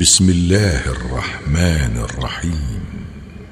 بسم الله الرحمن الرحيم.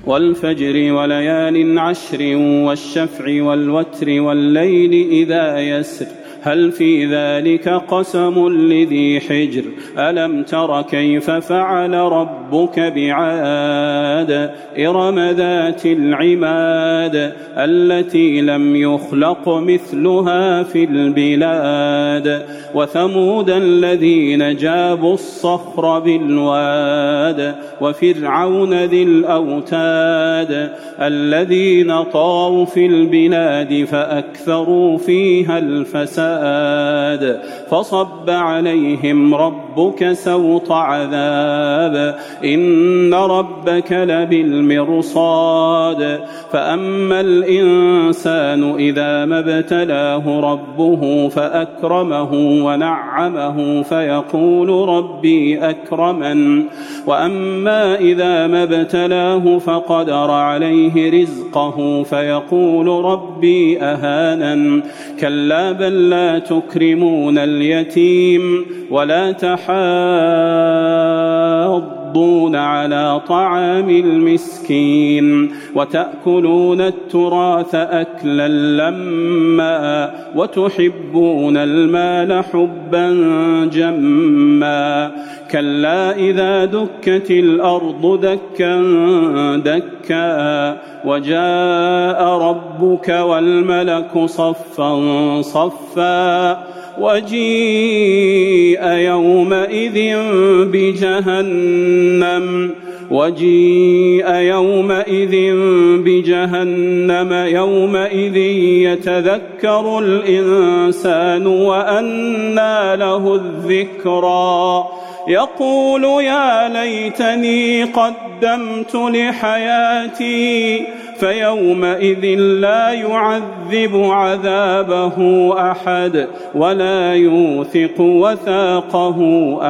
والفجر وليال عشر والشفع والوتر والليل إذا يسر. هل في ذلك قسم لذي حجر؟ ألم تر كيف فعل ربك بعاد؟ إرم ذات العماد التي لم يخلق مثلها في البلاد وثمود الذين جابوا الصخر بالواد وفرعون ذي الأوتاد الذين طاروا في البلاد فأكثروا فيها الفساد. فصب عليهم ربك سوط عذاب. إن ربك لبالمرصاد. فأما الإنسان إذا ما ابتلاه ربه فأكرمه ونعمه فيقول ربي أكرمن. وأما إذا ما ابتلاه فقدر عليه رزقه فيقول ربي أهانا كلا بل لا تكرمون اليتيم ولا تحاضون على طعام المسكين وتأكلون التراث أكلا لما وتحبون المال حبا جما كلا إذا دكت الأرض دكا دكا وجاء ربك والملك صفا صفا وجيء يومئذ بجهنم وجيء يومئذ بجهنم يومئذ يتذكر الإنسان وأنى له الذكرى يقول يا ليتني قدمت لحياتي فيومئذ لا يعذب عذابه أحد ولا يوثق وثاقه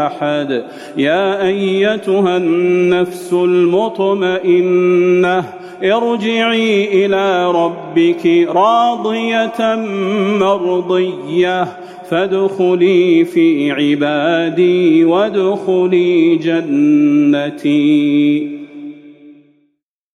أحد. يا أيتها النفس المطمئنة ارجعي إلى ربك راضية مرضية. فادخلي في عبادي وادخلي جنتي.